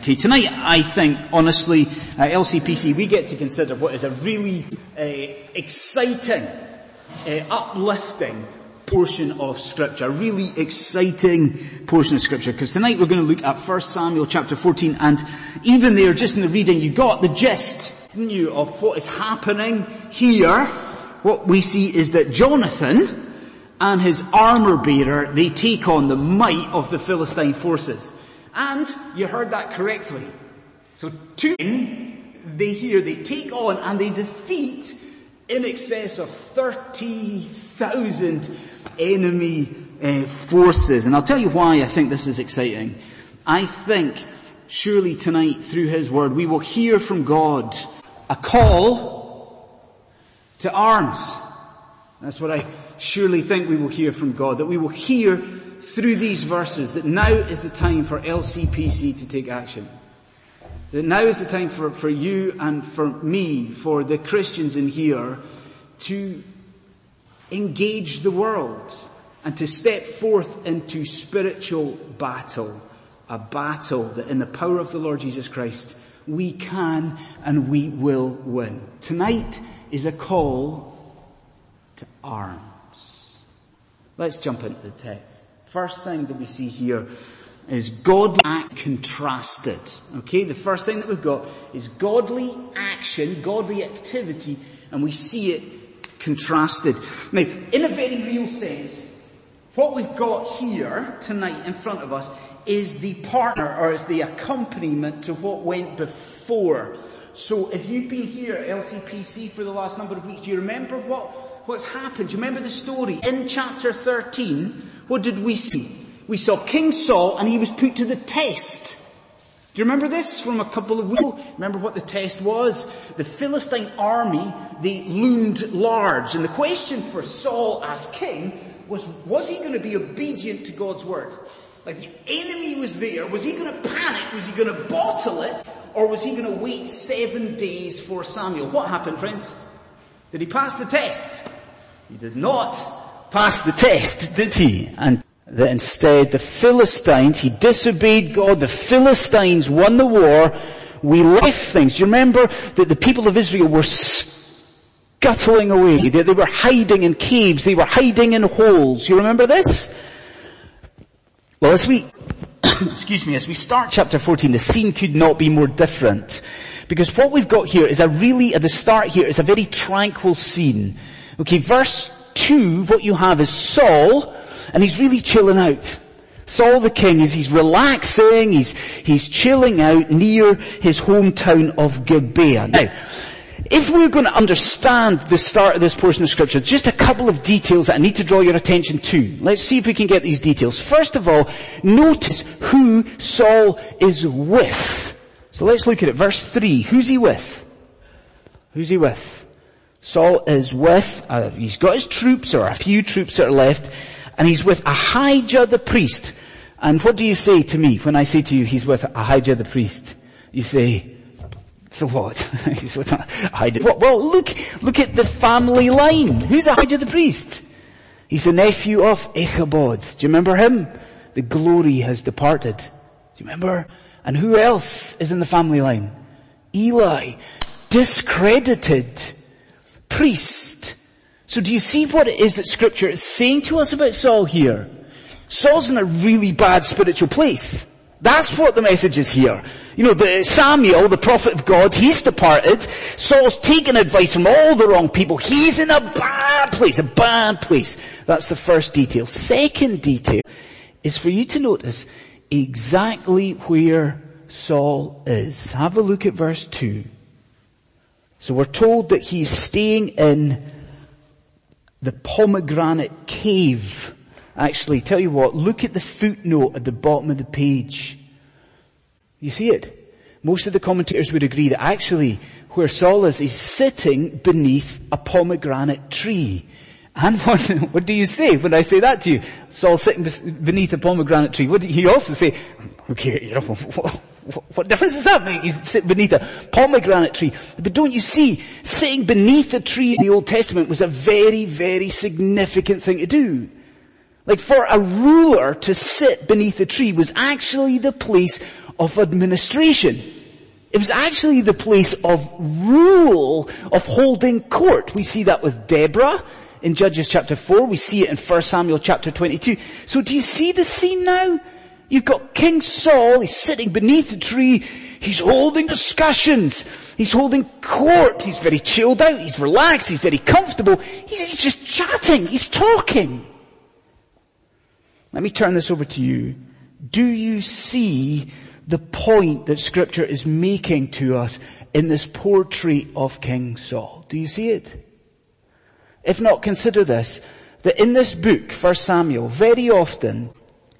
Okay, tonight I think, honestly, at LCPC we get to consider what is a really uh, exciting, uh, uplifting portion of scripture, a really exciting portion of scripture, because tonight we're going to look at 1 Samuel chapter 14, and even there, just in the reading, you got the gist, didn't you, of what is happening here. What we see is that Jonathan and his armor bearer, they take on the might of the Philistine forces. And you heard that correctly. So two they hear, they take on and they defeat in excess of 30,000 enemy uh, forces. And I'll tell you why I think this is exciting. I think surely tonight through His Word we will hear from God a call to arms. That's what I surely think we will hear from God, that we will hear through these verses that now is the time for LCPC to take action. That now is the time for, for you and for me, for the Christians in here, to engage the world and to step forth into spiritual battle. A battle that in the power of the Lord Jesus Christ, we can and we will win. Tonight is a call to arms. Let's jump into the text. First thing that we see here is godly act contrasted. Okay, the first thing that we've got is godly action, godly activity, and we see it contrasted. Now, in a very real sense, what we've got here tonight in front of us is the partner or is the accompaniment to what went before. So if you've been here at LCPC for the last number of weeks, do you remember what, what's happened? Do you remember the story? In chapter 13, what did we see? We saw King Saul and he was put to the test. Do you remember this from a couple of weeks ago? Remember what the test was? The Philistine army, they loomed large. And the question for Saul as king was, was he going to be obedient to God's word? Like the enemy was there, was he going to panic? Was he going to bottle it? Or was he going to wait seven days for Samuel? What happened, friends? Did he pass the test? He did not passed the test, did he? And that instead the Philistines, he disobeyed God, the Philistines won the war, we left things. You remember that the people of Israel were scuttling away, that they were hiding in caves, they were hiding in holes. You remember this? Well, as we, excuse me, as we start chapter 14, the scene could not be more different. Because what we've got here is a really, at the start here, is a very tranquil scene. Okay, verse 2, what you have is Saul, and he's really chilling out. Saul the king is, he's relaxing, he's, he's chilling out near his hometown of Gibeah. Now, if we're going to understand the start of this portion of scripture, just a couple of details that I need to draw your attention to. Let's see if we can get these details. First of all, notice who Saul is with. So let's look at it. Verse 3. Who's he with? Who's he with? Saul is with, uh, he's got his troops or a few troops that are left and he's with Ahijah the priest. And what do you say to me when I say to you he's with Ahijah the priest? You say, so what? he's with Ahijah. Well, look, look at the family line. Who's Ahijah the priest? He's the nephew of Ichabod. Do you remember him? The glory has departed. Do you remember? And who else is in the family line? Eli. Discredited priest. So do you see what it is that scripture is saying to us about Saul here? Saul's in a really bad spiritual place. That's what the message is here. You know, the Samuel, the prophet of God, he's departed. Saul's taken advice from all the wrong people. He's in a bad place, a bad place. That's the first detail. Second detail is for you to notice exactly where Saul is. Have a look at verse 2. So we're told that he's staying in the pomegranate cave. Actually, tell you what, look at the footnote at the bottom of the page. You see it? Most of the commentators would agree that actually where Saul is, he's sitting beneath a pomegranate tree. And what, what do you say when I say that to you? Saul sitting beneath a pomegranate tree. What do you also say? Okay, you know, what difference does that make? He's sitting beneath a pomegranate tree. But don't you see, sitting beneath a tree in the Old Testament was a very, very significant thing to do. Like for a ruler to sit beneath a tree was actually the place of administration. It was actually the place of rule, of holding court. We see that with Deborah in Judges chapter 4. We see it in 1 Samuel chapter 22. So do you see the scene now? You've got King Saul, he's sitting beneath a tree, he's holding discussions, he's holding court, he's very chilled out, he's relaxed, he's very comfortable, he's, he's just chatting, he's talking. Let me turn this over to you. Do you see the point that scripture is making to us in this portrait of King Saul? Do you see it? If not, consider this, that in this book, 1 Samuel, very often,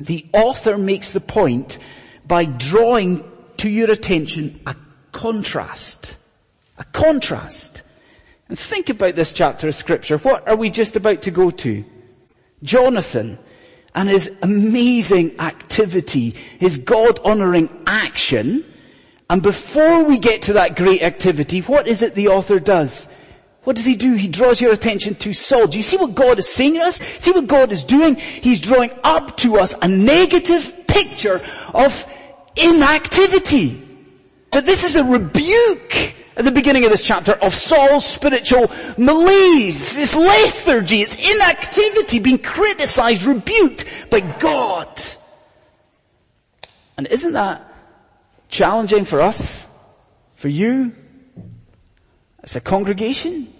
the author makes the point by drawing to your attention a contrast. A contrast. And think about this chapter of scripture. What are we just about to go to? Jonathan and his amazing activity, his God honoring action. And before we get to that great activity, what is it the author does? What does he do? He draws your attention to Saul. Do you see what God is saying to us? See what God is doing? He's drawing up to us a negative picture of inactivity. That this is a rebuke at the beginning of this chapter of Saul's spiritual malaise, his lethargy, his inactivity being criticized, rebuked by God. And isn't that challenging for us? For you? As a congregation?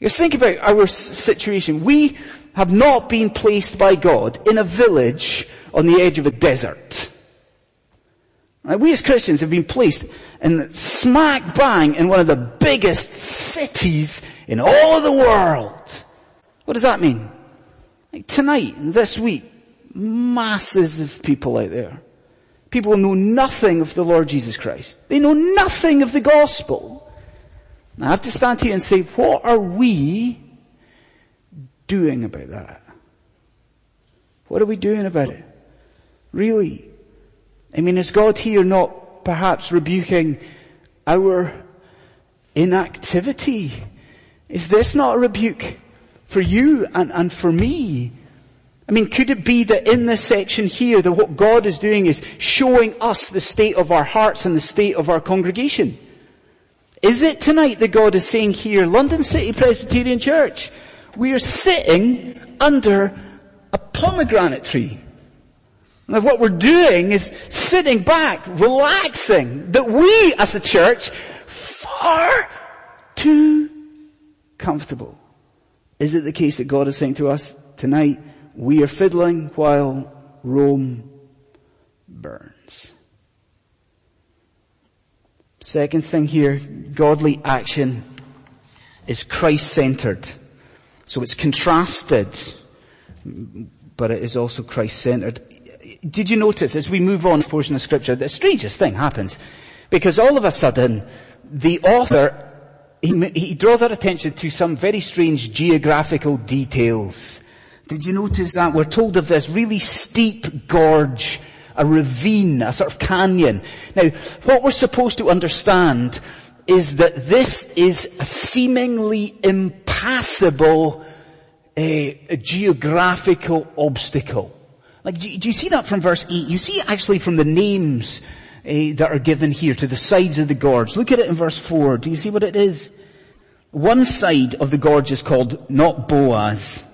Just think about our situation. We have not been placed by God in a village on the edge of a desert. We as Christians have been placed in smack bang in one of the biggest cities in all of the world. What does that mean? Like tonight, and this week, masses of people out there. People know nothing of the Lord Jesus Christ. They know nothing of the gospel. I have to stand here and say, what are we doing about that? What are we doing about it? Really? I mean, is God here not perhaps rebuking our inactivity? Is this not a rebuke for you and, and for me? I mean, could it be that in this section here that what God is doing is showing us the state of our hearts and the state of our congregation? Is it tonight that God is saying here, London City Presbyterian Church, we are sitting under a pomegranate tree. And what we're doing is sitting back, relaxing, that we as a church, far too comfortable. Is it the case that God is saying to us tonight, we are fiddling while Rome burns? Second thing here, godly action is Christ-centered. So it's contrasted, but it is also Christ-centered did you notice as we move on portion of scripture, the strangest thing happens. Because all of a sudden, the author, he, he draws our attention to some very strange geographical details. Did you notice that? We're told of this really steep gorge, a ravine, a sort of canyon. Now, what we're supposed to understand is that this is a seemingly impassable uh, geographical obstacle. Like, do, do you see that from verse 8? You see actually from the names uh, that are given here to the sides of the gorge. Look at it in verse 4. Do you see what it is? One side of the gorge is called not Boaz.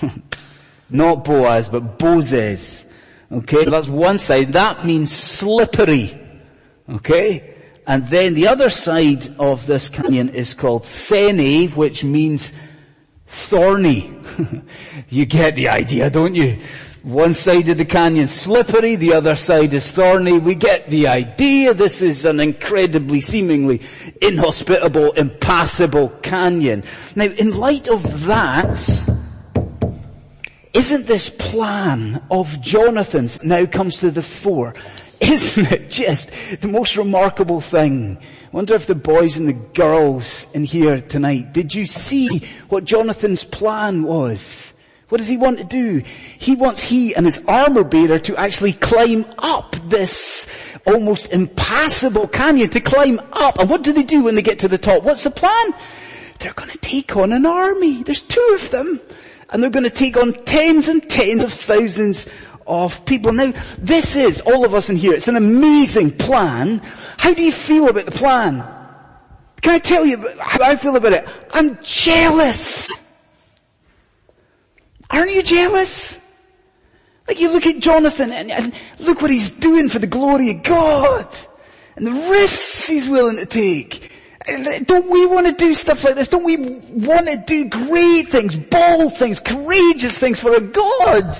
not Boaz, but Bozez. Okay, that's one side. That means slippery. Okay? And then the other side of this canyon is called Seneh, which means thorny. you get the idea, don't you? One side of the canyon slippery, the other side is thorny. We get the idea. This is an incredibly, seemingly inhospitable, impassable canyon. Now, in light of that, isn't this plan of Jonathan's now comes to the fore? Isn't it just the most remarkable thing? I wonder if the boys and the girls in here tonight, did you see what Jonathan's plan was? What does he want to do? He wants he and his armor bearer to actually climb up this almost impassable canyon, to climb up. And what do they do when they get to the top? What's the plan? They're going to take on an army. There's two of them. And they're going to take on tens and tens of thousands of people. Now, this is, all of us in here, it's an amazing plan. How do you feel about the plan? Can I tell you how I feel about it? I'm jealous. Aren't you jealous? Like you look at Jonathan and, and look what he's doing for the glory of God. And the risks he's willing to take. Don't we want to do stuff like this? Don't we want to do great things, bold things, courageous things for our God?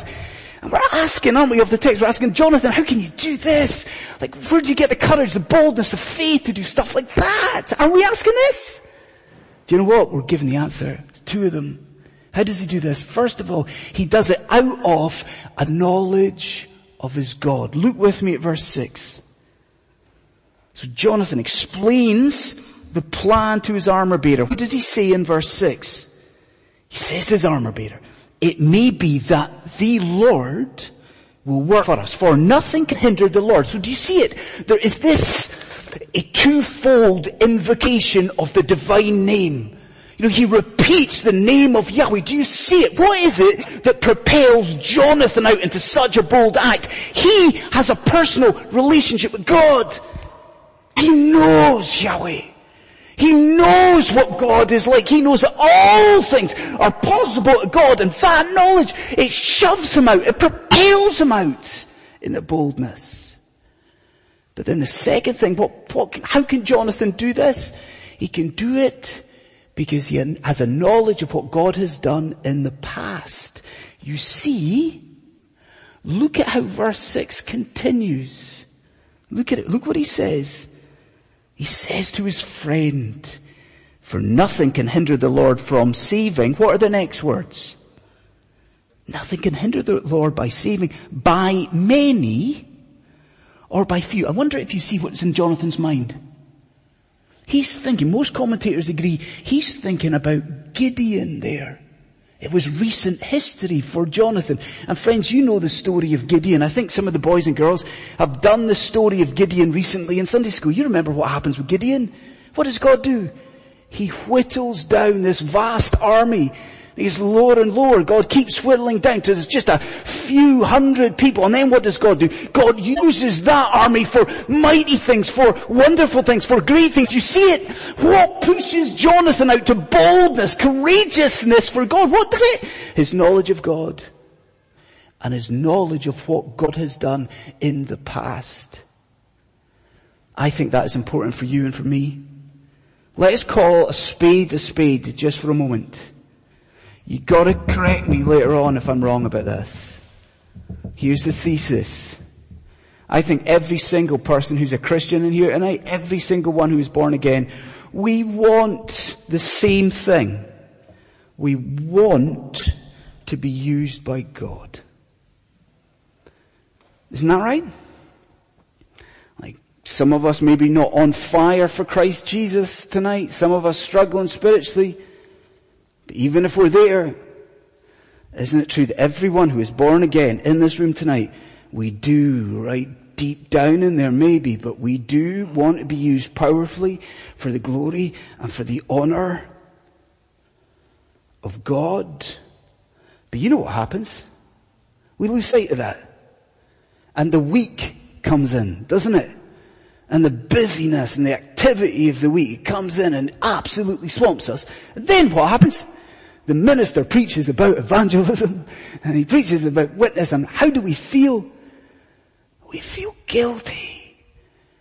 And we're asking, aren't we, of the text, we're asking, Jonathan, how can you do this? Like, where do you get the courage, the boldness, the faith to do stuff like that? Are we asking this? Do you know what? We're given the answer. It's two of them. How does he do this? First of all, he does it out of a knowledge of his God. Look with me at verse 6. So Jonathan explains the plan to his armor bearer. What does he say in verse 6? He says to his armor bearer, it may be that the Lord will work for us, for nothing can hinder the Lord. So do you see it? There is this, a twofold invocation of the divine name. You know, he repeats the name of Yahweh. Do you see it? What is it that propels Jonathan out into such a bold act? He has a personal relationship with God. He knows Yahweh. He knows what God is like. He knows that all things are possible to God and that knowledge, it shoves him out. It propels him out in a boldness. But then the second thing, what, what, how can Jonathan do this? He can do it because he has a knowledge of what God has done in the past. You see, look at how verse 6 continues. Look at it. Look what he says. He says to his friend, for nothing can hinder the Lord from saving. What are the next words? Nothing can hinder the Lord by saving by many or by few. I wonder if you see what's in Jonathan's mind. He's thinking, most commentators agree, he's thinking about Gideon there. It was recent history for Jonathan. And friends, you know the story of Gideon. I think some of the boys and girls have done the story of Gideon recently in Sunday school. You remember what happens with Gideon? What does God do? He whittles down this vast army He's lower and lower. God keeps whittling down to just a few hundred people. And then what does God do? God uses that army for mighty things, for wonderful things, for great things. You see it? What pushes Jonathan out to boldness, courageousness for God? What does it? His knowledge of God. And his knowledge of what God has done in the past. I think that is important for you and for me. Let us call a spade a spade just for a moment. You gotta correct me later on if I'm wrong about this. Here's the thesis. I think every single person who's a Christian in here tonight, every single one who is born again, we want the same thing. We want to be used by God. Isn't that right? Like, some of us maybe not on fire for Christ Jesus tonight, some of us struggling spiritually, but even if we're there, isn't it true that everyone who is born again in this room tonight, we do right deep down in there maybe, but we do want to be used powerfully for the glory and for the honor of God. But you know what happens? We lose sight of that. And the week comes in, doesn't it? And the busyness and the activity of the week comes in and absolutely swamps us. And then what happens? The minister preaches about evangelism and he preaches about witness and how do we feel? We feel guilty.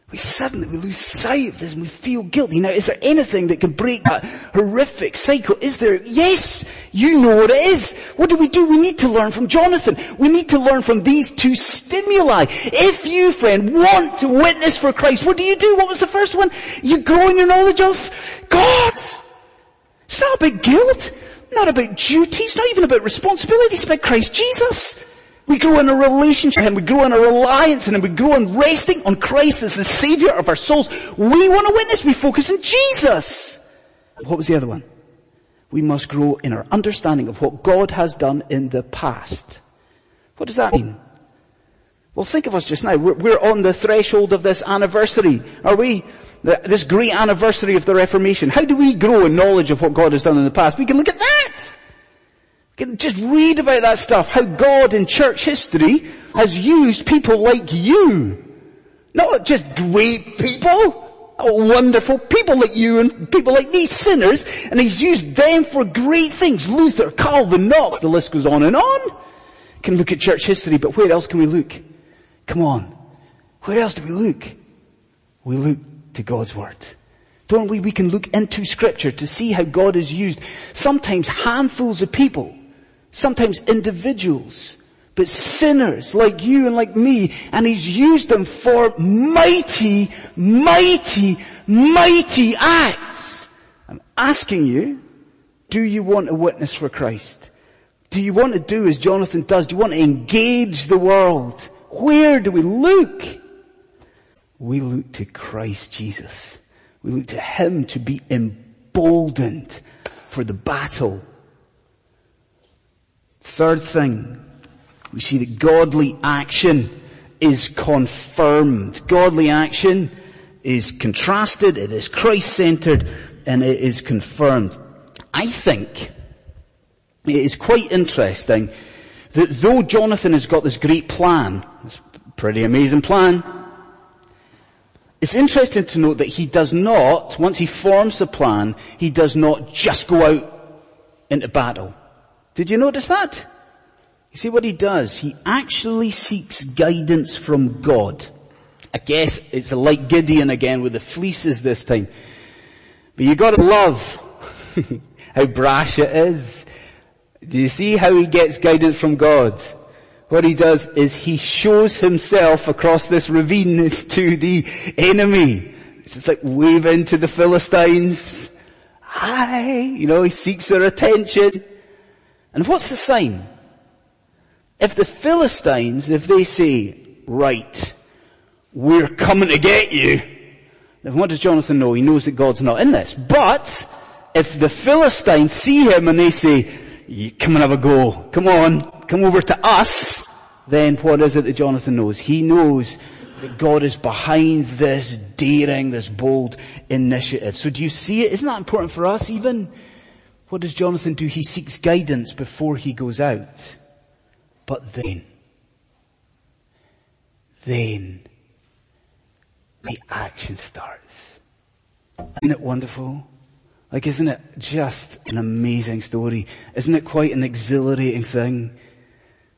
We suddenly, we lose sight of this and we feel guilty. Now is there anything that can break that horrific cycle? Is there? Yes! You know what it is. What do we do? We need to learn from Jonathan. We need to learn from these two stimuli. If you, friend, want to witness for Christ, what do you do? What was the first one? You grow in your knowledge of God. It's not about guilt. Not about duties, not even about responsibilities, about Christ Jesus. We grow in a relationship and we grow in a reliance and we grow in resting on Christ as the Savior of our souls. We want to witness, we focus on Jesus. What was the other one? We must grow in our understanding of what God has done in the past. What does that mean? Well, think of us just now. We're, we're on the threshold of this anniversary, are we? this great anniversary of the Reformation. How do we grow in knowledge of what God has done in the past? We can look at. Just read about that stuff, how God in church history has used people like you. Not just great people, Oh, wonderful people like you and people like me, sinners, and he's used them for great things. Luther, Calvin, Knox, the list goes on and on. Can look at church history, but where else can we look? Come on. Where else do we look? We look to God's Word. Don't we? We can look into scripture to see how God has used sometimes handfuls of people, sometimes individuals, but sinners like you and like me, and He's used them for mighty, mighty, mighty acts. I'm asking you, do you want a witness for Christ? Do you want to do as Jonathan does? Do you want to engage the world? Where do we look? We look to Christ Jesus. We look to Him to be emboldened for the battle. Third thing, we see that godly action is confirmed. Godly action is contrasted, it is Christ-centered, and it is confirmed. I think it is quite interesting that though Jonathan has got this great plan, this pretty amazing plan, it's interesting to note that he does not, once he forms the plan, he does not just go out into battle. Did you notice that? You see what he does? He actually seeks guidance from God. I guess it's like Gideon again with the fleeces this time. But you gotta love how brash it is. Do you see how he gets guidance from God? What he does is he shows himself across this ravine to the enemy. It's like waving to the Philistines. Hi! You know, he seeks their attention. And what's the sign? If the Philistines, if they say, right, we're coming to get you, then what does Jonathan know? He knows that God's not in this. But, if the Philistines see him and they say, come and have a go, come on, come over to us, then what is it that Jonathan knows? He knows that God is behind this daring, this bold initiative. So do you see it? Isn't that important for us even? What does Jonathan do? He seeks guidance before he goes out. But then, then, the action starts. Isn't it wonderful? Like, isn't it just an amazing story? Isn't it quite an exhilarating thing?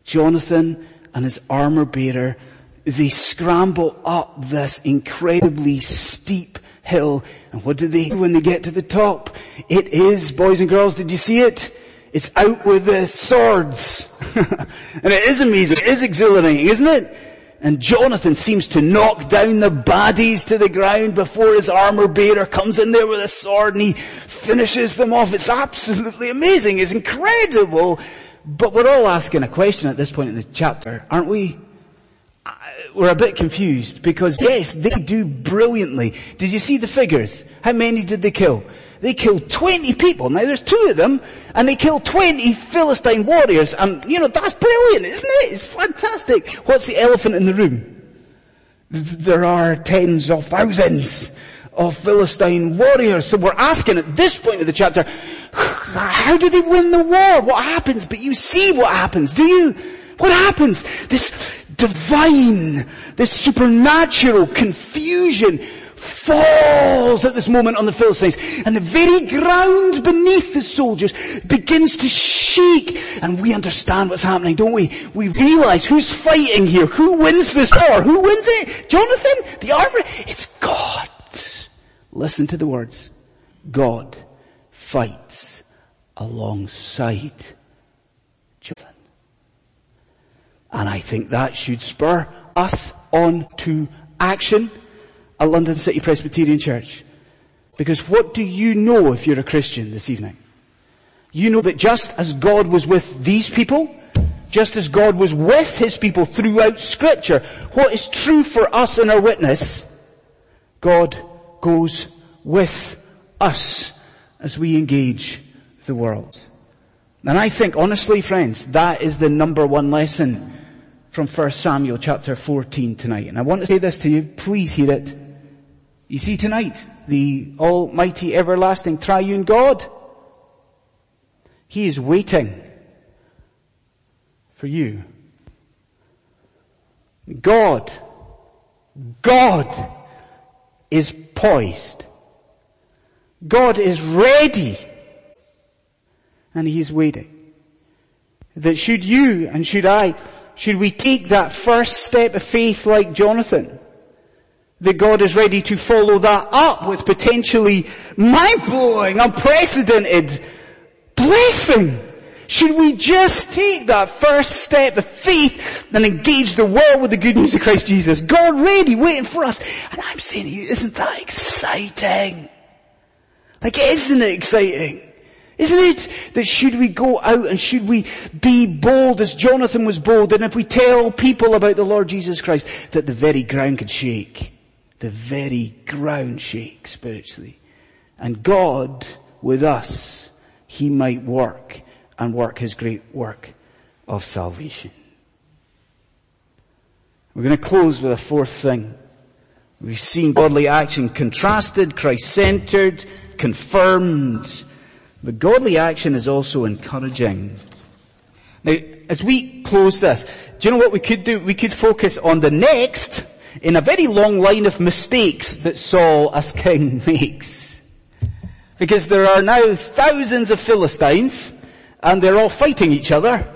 Jonathan and his armor bearer, they scramble up this incredibly steep hill. And what do they do when they get to the top? It is, boys and girls, did you see it? It's out with the swords. and it is amazing. It is exhilarating, isn't it? And Jonathan seems to knock down the baddies to the ground before his armor bearer comes in there with a sword and he finishes them off. It's absolutely amazing. It's incredible. But we're all asking a question at this point in the chapter, aren't we? We're a bit confused because yes, they do brilliantly. Did you see the figures? How many did they kill? They killed 20 people. Now there's two of them, and they killed 20 Philistine warriors. And, you know, that's brilliant, isn't it? It's fantastic. What's the elephant in the room? There are tens of thousands of Philistine warriors. So we're asking at this point of the chapter, how do they win the war? What happens? But you see what happens, do you? What happens? This divine, this supernatural confusion falls at this moment on the Philistines and the very ground beneath the soldiers begins to shake and we understand what's happening, don't we? We realize who's fighting here, who wins this war, who wins it? Jonathan? The armor? It's God. Listen to the words. God fights alongside Jonathan. And I think that should spur us on to action at London City Presbyterian Church. Because what do you know if you're a Christian this evening? You know that just as God was with these people, just as God was with His people throughout scripture, what is true for us in our witness, God goes with us as we engage the world. And I think honestly friends, that is the number one lesson from 1 Samuel chapter 14 tonight. And I want to say this to you, please hear it. You see tonight, the almighty everlasting triune God, He is waiting for you. God, God is poised. God is ready. And He is waiting. That should you and should I, should we take that first step of faith like Jonathan, that God is ready to follow that up with potentially mind-blowing, unprecedented blessing. Should we just take that first step of faith and engage the world with the good news of Christ Jesus? God ready, waiting for us. And I'm saying isn't that exciting? Like, isn't it exciting? Isn't it that should we go out and should we be bold as Jonathan was bold and if we tell people about the Lord Jesus Christ that the very ground could shake. The very ground shake spiritually. And God with us, He might work and work His great work of salvation. We're going to close with a fourth thing. We've seen godly action contrasted, Christ-centered, confirmed. But godly action is also encouraging. Now, as we close this, do you know what we could do? We could focus on the next in a very long line of mistakes that Saul as king makes. Because there are now thousands of Philistines and they're all fighting each other.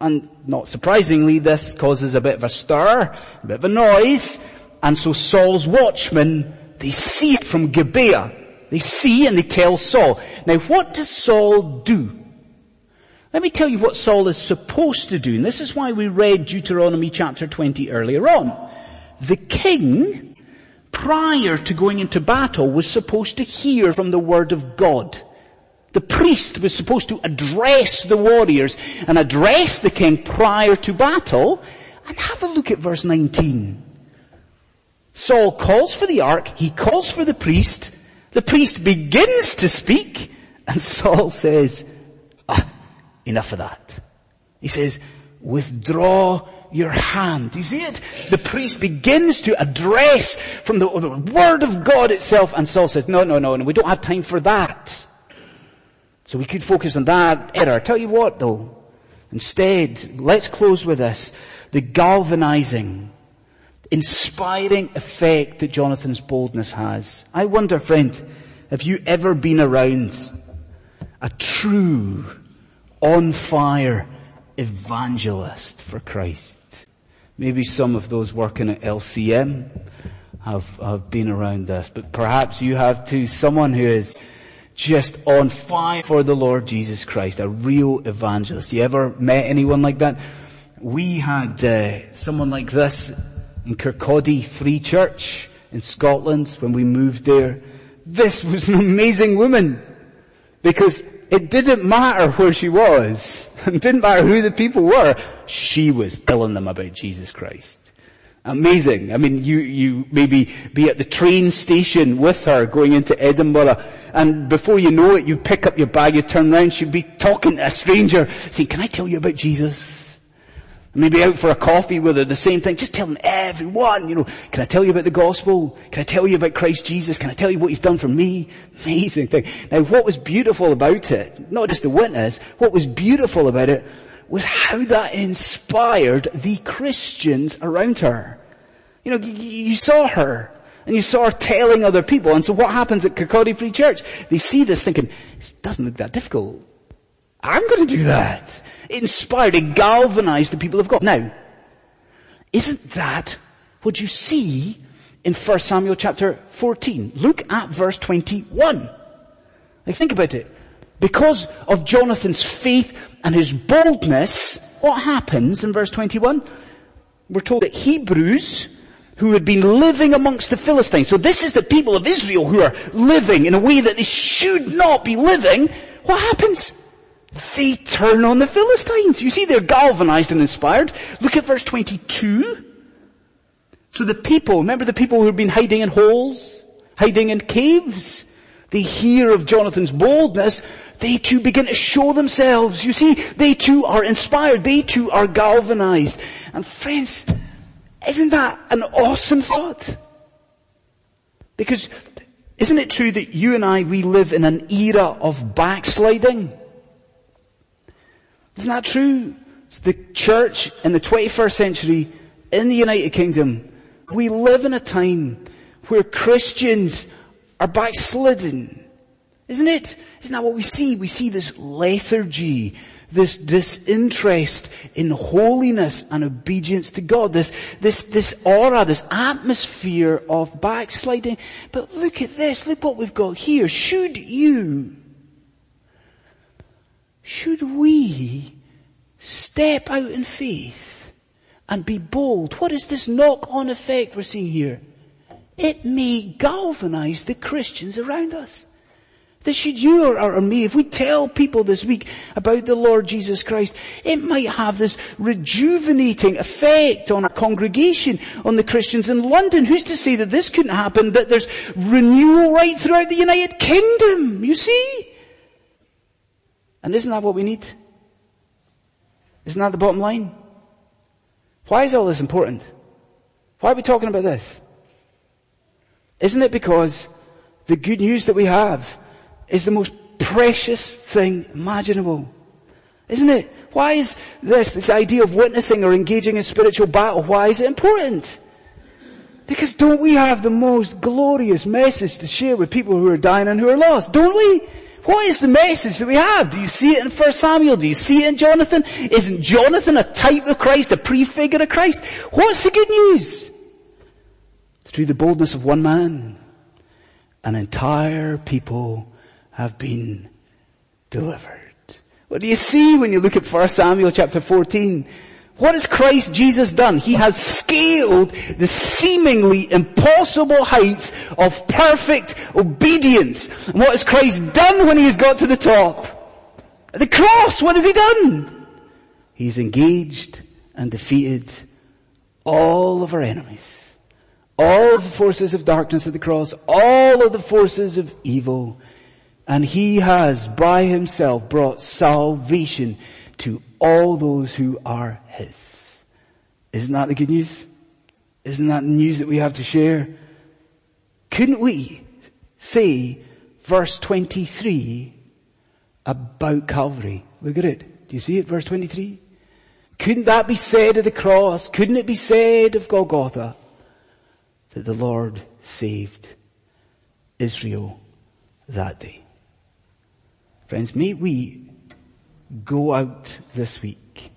And not surprisingly, this causes a bit of a stir, a bit of a noise. And so Saul's watchmen, they see it from Gibeah. They see and they tell Saul. Now what does Saul do? Let me tell you what Saul is supposed to do. And this is why we read Deuteronomy chapter 20 earlier on. The king, prior to going into battle, was supposed to hear from the word of God. The priest was supposed to address the warriors and address the king prior to battle. And have a look at verse 19. Saul calls for the ark, he calls for the priest, the priest begins to speak, and Saul says, ah, enough of that. He says, withdraw your hand. You see it? The priest begins to address from the, the, word of God itself and Saul says, no, no, no, no, we don't have time for that. So we could focus on that error. Tell you what though, instead, let's close with this. The galvanizing, inspiring effect that Jonathan's boldness has. I wonder, friend, have you ever been around a true, on fire evangelist for Christ? Maybe some of those working at LCM have, have been around this, but perhaps you have too. Someone who is just on fire for the Lord Jesus Christ, a real evangelist. You ever met anyone like that? We had uh, someone like this in Kirkcaldy Free Church in Scotland when we moved there. This was an amazing woman because it didn't matter where she was. It didn't matter who the people were. She was telling them about Jesus Christ. Amazing. I mean, you, you maybe be at the train station with her going into Edinburgh and before you know it, you pick up your bag, you turn around, she'd be talking to a stranger saying, can I tell you about Jesus? Maybe out for a coffee with her, the same thing, just telling everyone, you know, can I tell you about the gospel? Can I tell you about Christ Jesus? Can I tell you what he's done for me? Amazing thing. Now what was beautiful about it, not just the witness, what was beautiful about it was how that inspired the Christians around her. You know, you, saw her and you saw her telling other people. And so what happens at Kirkcaldy Free Church? They see this thinking, it doesn't look that difficult. I'm going to do that. It inspired, it galvanized the people of God. Now, isn't that what you see in 1 Samuel chapter 14? Look at verse 21. Like think about it. Because of Jonathan's faith and his boldness, what happens in verse 21? We're told that Hebrews who had been living amongst the Philistines. So this is the people of Israel who are living in a way that they should not be living. What happens? They turn on the Philistines. You see, they're galvanized and inspired. Look at verse 22. So the people, remember the people who have been hiding in holes, hiding in caves? They hear of Jonathan's boldness. They too begin to show themselves. You see, they too are inspired. They too are galvanized. And friends, isn't that an awesome thought? Because isn't it true that you and I, we live in an era of backsliding? Isn't that true? the church in the 21st century in the United Kingdom, we live in a time where Christians are backslidden. Isn't it? Isn't that what we see? We see this lethargy, this disinterest in holiness and obedience to God, this, this, this aura, this atmosphere of backsliding. But look at this, look what we've got here. Should you, should we step out in faith and be bold? What is this knock-on effect we're seeing here? It may galvanize the Christians around us. That should you or, or, me, if we tell people this week about the Lord Jesus Christ, it might have this rejuvenating effect on a congregation, on the Christians in London. Who's to say that this couldn't happen, that there's renewal right throughout the United Kingdom, you see? And isn't that what we need? Isn't that the bottom line? Why is all this important? Why are we talking about this? Isn't it because the good news that we have is the most precious thing imaginable? Isn't it? Why is this, this idea of witnessing or engaging in spiritual battle, why is it important? Because don't we have the most glorious message to share with people who are dying and who are lost? Don't we? What is the message that we have? Do you see it in 1 Samuel? Do you see it in Jonathan? Isn't Jonathan a type of Christ, a prefigure of Christ? What's the good news? Through the boldness of one man, an entire people have been delivered. What do you see when you look at 1 Samuel chapter 14? What has Christ Jesus done? He has scaled the seemingly impossible heights of perfect obedience. And what has Christ done when he has got to the top? At the cross, what has he done? He's engaged and defeated all of our enemies. All of the forces of darkness at the cross, all of the forces of evil. And he has by himself brought salvation to all those who are his. Isn't that the good news? Isn't that the news that we have to share? Couldn't we say verse 23 about Calvary? Look at it. Do you see it? Verse 23? Couldn't that be said of the cross? Couldn't it be said of Golgotha that the Lord saved Israel that day? Friends, may we go out this week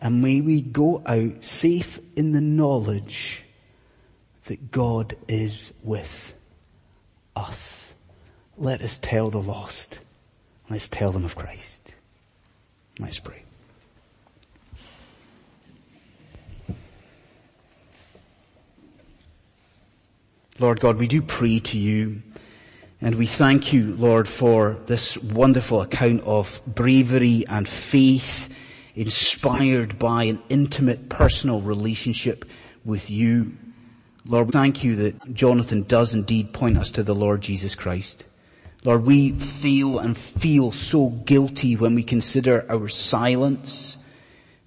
and may we go out safe in the knowledge that God is with us. Let us tell the lost. Let's tell them of Christ. Let's pray. Lord God, we do pray to you and we thank you, Lord, for this wonderful account of bravery and faith inspired by an intimate personal relationship with you. Lord, we thank you that Jonathan does indeed point us to the Lord Jesus Christ. Lord, we feel and feel so guilty when we consider our silence.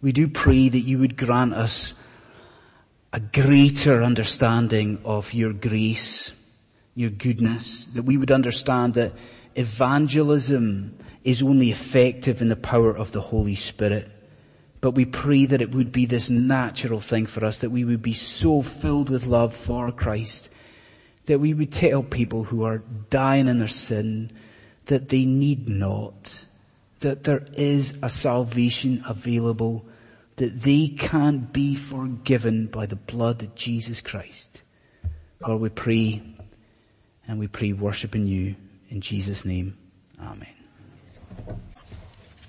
We do pray that you would grant us a greater understanding of your grace your goodness, that we would understand that evangelism is only effective in the power of the Holy Spirit. But we pray that it would be this natural thing for us, that we would be so filled with love for Christ, that we would tell people who are dying in their sin that they need not, that there is a salvation available, that they can be forgiven by the blood of Jesus Christ. Lord, we pray and we pray worship in you. In Jesus' name. Amen.